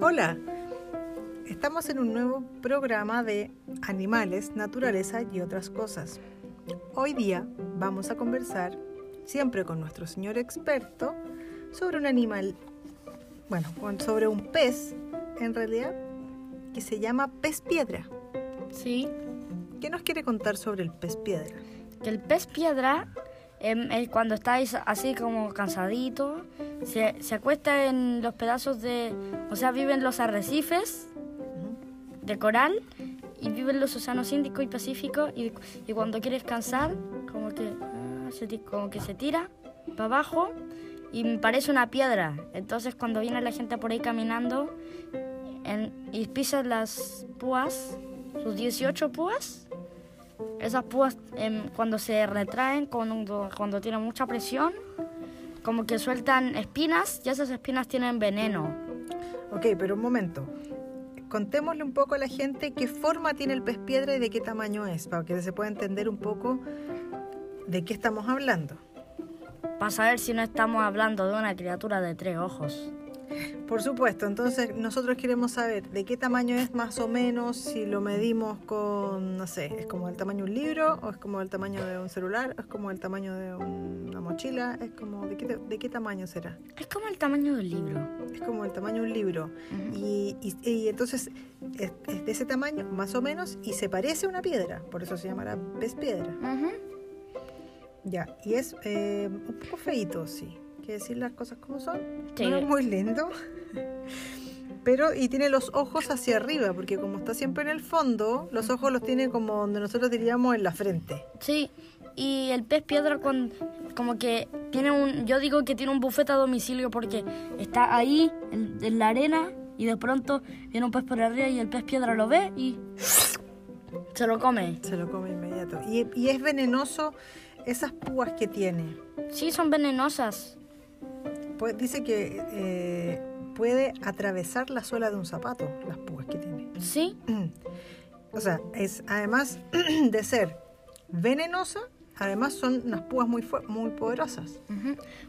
Hola, estamos en un nuevo programa de animales, naturaleza y otras cosas. Hoy día vamos a conversar, siempre con nuestro señor experto, sobre un animal, bueno, sobre un pez, en realidad, que se llama pez piedra. Sí. ¿Qué nos quiere contar sobre el pez piedra? Que el pez piedra, cuando está así como cansadito, se, se acuesta en los pedazos de... O sea, vive en los arrecifes de coral y vive en los océanos Índico y Pacífico y, y cuando quiere descansar, como que, ah, se, como que se tira para abajo y parece una piedra. Entonces cuando viene la gente por ahí caminando en, y pisa las púas, sus 18 púas, esas púas em, cuando se retraen, cuando, cuando tienen mucha presión, como que sueltan espinas y esas espinas tienen veneno. Ok, pero un momento. Contémosle un poco a la gente qué forma tiene el pez piedra y de qué tamaño es, para que se pueda entender un poco de qué estamos hablando. Para saber si no estamos hablando de una criatura de tres ojos. Por supuesto, entonces nosotros queremos saber de qué tamaño es más o menos, si lo medimos con, no sé, es como el tamaño de un libro, o es como el tamaño de un celular, o es como el tamaño de una mochila, es como, ¿de qué, de qué tamaño será? Es como el tamaño del libro. Es como el tamaño de un libro. y, y, entonces es, de ese tamaño, más o menos, y se parece a una piedra, por eso se llamará pez piedra. Ya, y es eh, un poco feito, sí que decir las cosas como son. No es muy lindo. Pero, y tiene los ojos hacia arriba, porque como está siempre en el fondo, los ojos los tiene como donde nosotros diríamos en la frente. Sí, y el pez piedra con, como que tiene un, yo digo que tiene un bufete a domicilio porque está ahí en, la arena y de pronto viene un pez por arriba y el pez piedra lo ve y se lo come. Se lo come inmediato. Y, y es venenoso esas púas que tiene. Sí, son venenosas dice que eh, puede atravesar la suela de un zapato, las púas que tiene. Sí. O sea, es además de ser venenosa, además son unas púas muy, muy poderosas.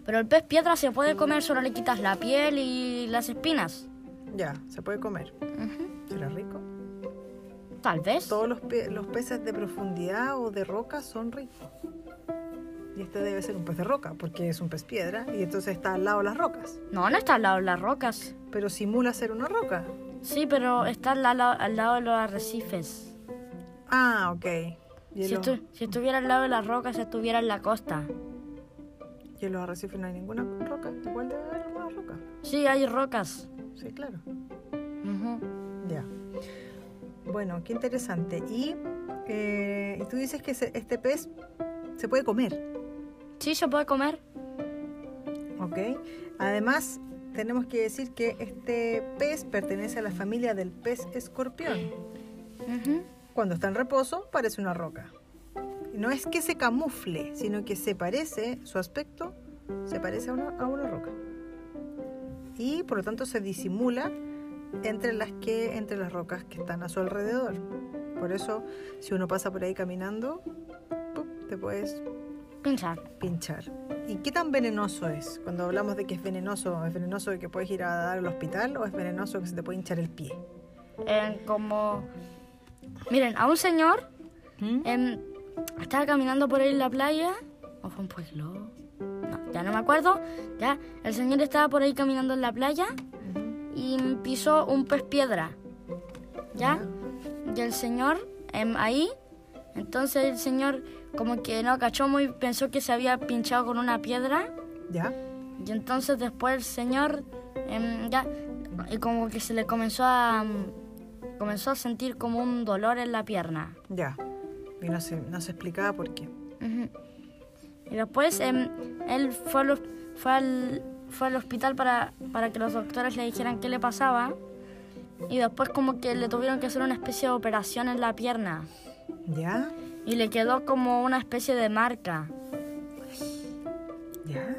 Pero el pez piedra se puede comer, solo le quitas la piel y las espinas. Ya, se puede comer. ¿Será rico? Tal vez. Todos los, los peces de profundidad o de roca son ricos. Y este debe ser un pez de roca, porque es un pez piedra, y entonces está al lado de las rocas. No, no está al lado de las rocas. Pero simula ser una roca. Sí, pero está al lado, al lado de los arrecifes. Ah, ok. Si, estuviera al lado de las rocas, estuviera en la costa. ¿Y en los arrecifes no hay ninguna roca? Igual debe haber una roca. Sí, hay rocas. Sí, claro. Ya. Bueno, qué interesante. Y, eh, y tú dices que este pez se puede comer. Sí, se puede comer. Ok. Además, tenemos que decir que este pez pertenece a la familia del pez escorpión. Cuando está en reposo, parece una roca. No es que se camufle, sino que se parece, su aspecto se parece a una, a una roca. Y por lo tanto se disimula entre las, que, entre las rocas que están a su alrededor. Por eso, si uno pasa por ahí caminando, te puedes Pinchar. Pinchar. ¿Y qué tan venenoso es? Cuando hablamos de que es venenoso, ¿es venenoso de que puedes ir a dar al hospital o es venenoso que se te puede hinchar el pie? Eh, como... Miren, a un señor ¿Mm? em, estaba caminando por ahí en la playa, o fue un pueblo, no, ya no me acuerdo, ya, el señor estaba por ahí caminando en la playa y pisó un pez piedra, ¿ya? Y el señor em, ahí, entonces el señor como que no cachó muy, pensó que se había pinchado con una piedra. Ya. Y entonces después el señor, em, ya, y como que se le comenzó a, mm, comenzó a sentir como un dolor en la pierna. Ya. Y no se, no se explicaba por qué. Y después em, él fue al, fue, al, fue al hospital para, para que los doctores le dijeran qué le pasaba. Y después como que le tuvieron que hacer una especie de operación en la pierna. ¿Ya? y le quedó como una especie de marca. ¿Ya?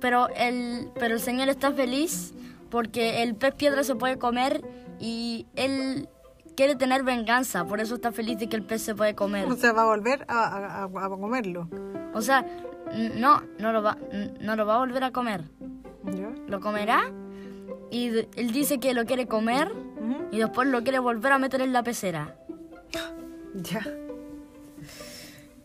Pero el, pero el señor está feliz porque el pez piedra se puede comer y él quiere tener venganza, por eso está feliz de que el pez se puede comer. O sea, va a volver a, a, comerlo. O sea, no, no lo va, no lo va a volver a comer. ¿Ya? Lo comerá y él dice que lo quiere comer Ujú. y después lo quiere volver a meter en la pecera. Ya.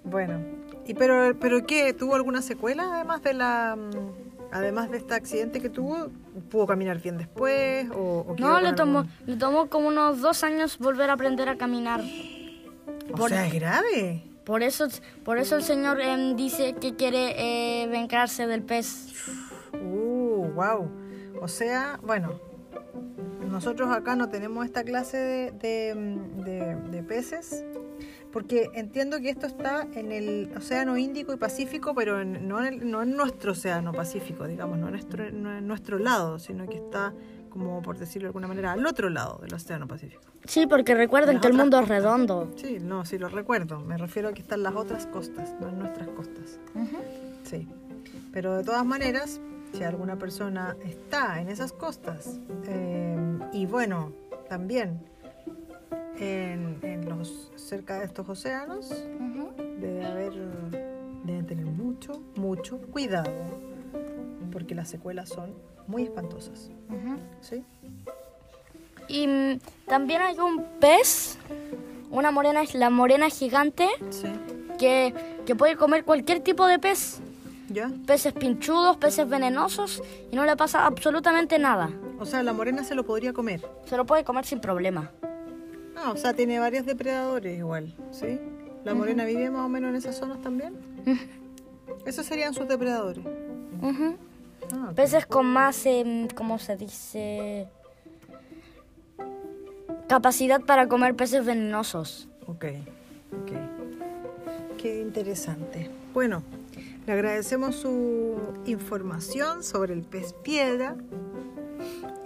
Bueno, ¿y pero, pero qué? ¿Tuvo alguna secuela además de la mm, además de este accidente que tuvo? ¿Pudo caminar bien después? ¿O, No, le tomó, algún- le tomó como unos dos años volver a aprender a caminar. O por- sea, es grave. Por eso, por eso el señor em, dice que quiere eh, vengarse del pez. Uh, wow. O sea, bueno, nosotros acá no tenemos esta clase de, de, de- de peces, porque entiendo que esto está en el Océano Índico y Pacífico, pero en- no, en el- no en nuestro Océano Pacífico, digamos, no en, nuestro, no en nuestro lado, sino que está, como por decirlo de alguna manera, al otro lado del Océano Pacífico. Sí, porque recuerden que el mundo es redondo. Sí, no, sí lo recuerdo. Me refiero a que están las otras costas, no en nuestras costas. Sí. Pero de todas maneras, si alguna persona está en esas costas, eh, y bueno, también en, en los cerca de estos océanos, debe haber, deben tener mucho, mucho cuidado, porque las secuelas son muy espantosas. ¿Sí? Y mm, también hay un pez, una morena, la morena gigante, Sí. que, que puede comer cualquier tipo de pez. ¿Ya? Peces pinchudos, peces venenosos, y no le pasa absolutamente nada. O sea, la morena se lo podría comer. Se lo puede comer sin problema. Ah, o sea, tiene varios depredadores igual, ¿sí? ¿La morena vive más o menos en esas zonas también? Esos serían sus depredadores. Ah, ok. Peces con más, em, ¿cómo se dice? Capacidad para comer peces venenosos. ok, ok. Qué interesante. Bueno, le agradecemos su información sobre el pez piedra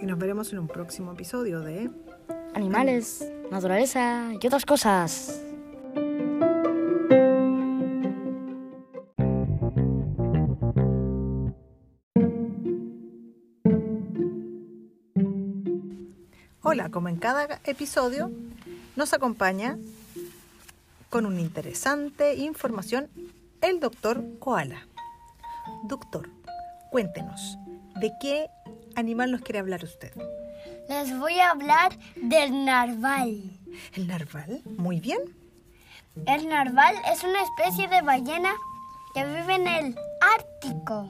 y nos veremos en un próximo episodio de... Animales, naturaleza y otras cosas. Hola, como en cada episodio, nos acompaña con una interesante información el doctor Koala. Doctor, cuéntenos, ¿de qué animal nos quiere hablar usted? Les voy a hablar del narval. ¿El narval? Muy bien. El narval es una especie de ballena que vive en el Ártico.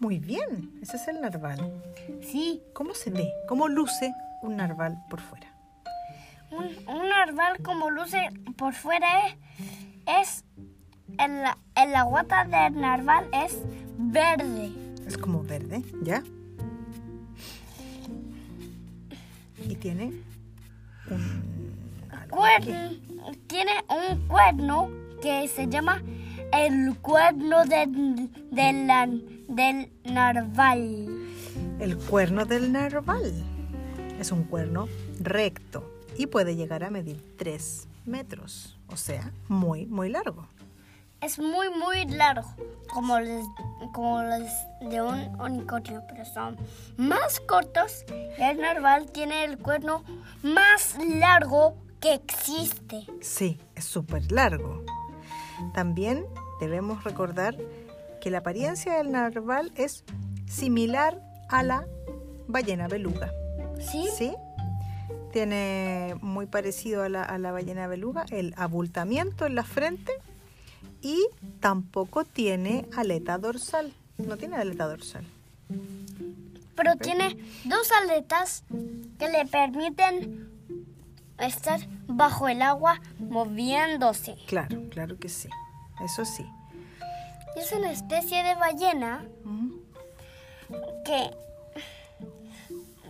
Muy bien, ese es el narval. Sí, ¿Cómo se ve? ¿Cómo luce un narval por fuera? un, un narval como luce por fuera es, es en, la, en la guata del narval es verde. Es como verde, ¿ya? Y tiene un... algo aquí. Cuern- tiene un cuerno que se llama el cuerno del, del narval. El cuerno del narval es un cuerno recto y puede llegar a medir 3 metros, o sea, muy, muy largo. Es muy, muy largo, como los, como los de un unicornio, pero son más cortos. Y el narval tiene el cuerno más largo que existe. Sí, es súper largo. También debemos recordar que la apariencia del narval es similar a la ballena beluga. ¿Sí? ¿Sí? Tiene muy parecido a la, a la ballena beluga el abultamiento en la frente y tampoco tiene aleta dorsal. No tiene aleta dorsal. Pero tiene dos aletas que le permiten estar bajo el agua moviéndose. Claro, claro que sí. Eso sí. Es una especie de ballena que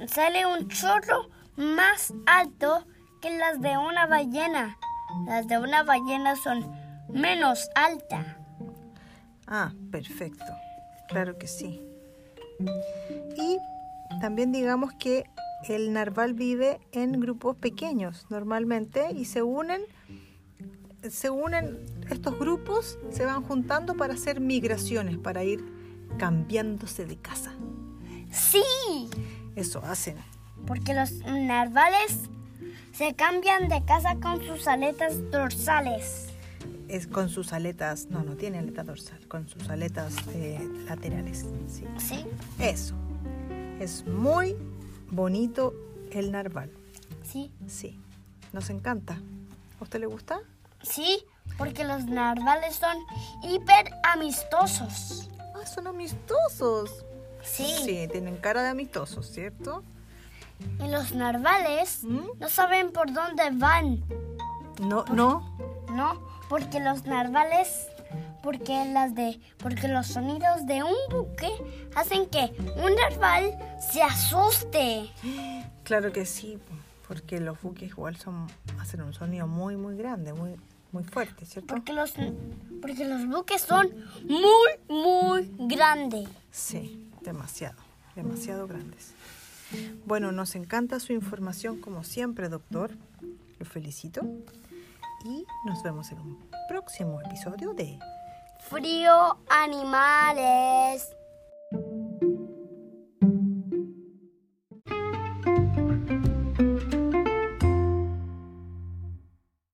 sale un chorro más alto que las de una ballena. Las de una ballena son menos altas. Ah, perfecto. Claro que sí. Y también digamos que el narval vive en grupos pequeños normalmente y se unen, se unen estos grupos, se van juntando para hacer migraciones, para ir cambiándose de casa. Sí, Eso hacen. porque los narvales se cambian de casa con sus aletas dorsales. Es con sus aletas, no, no tiene aleta dorsal, con sus aletas eh, laterales. Sí. Sí, Eso. Es muy bonito el narval. sí, Sí. Nos encanta. ¿A usted le gusta? sí, porque los narvales son hiper amistosos. Ah, son amistosos. Sí, Sí, tienen cara de amistosos, ¿cierto? y los narvales ¿Mm? no saben por dónde van, No, no. ¿no? Porque los narvales, porque las de, porque los sonidos de un buque hacen que un narval se asuste. Claro que sí, porque los buques igual son hacen un sonido muy, muy grande, muy, muy fuerte, ¿cierto? Porque los, porque los buques son muy, muy grandes. Sí, demasiado, demasiado grandes. Bueno, nos encanta su información como siempre, doctor. Lo felicito. Y nos vemos en un próximo episodio de Frío animales.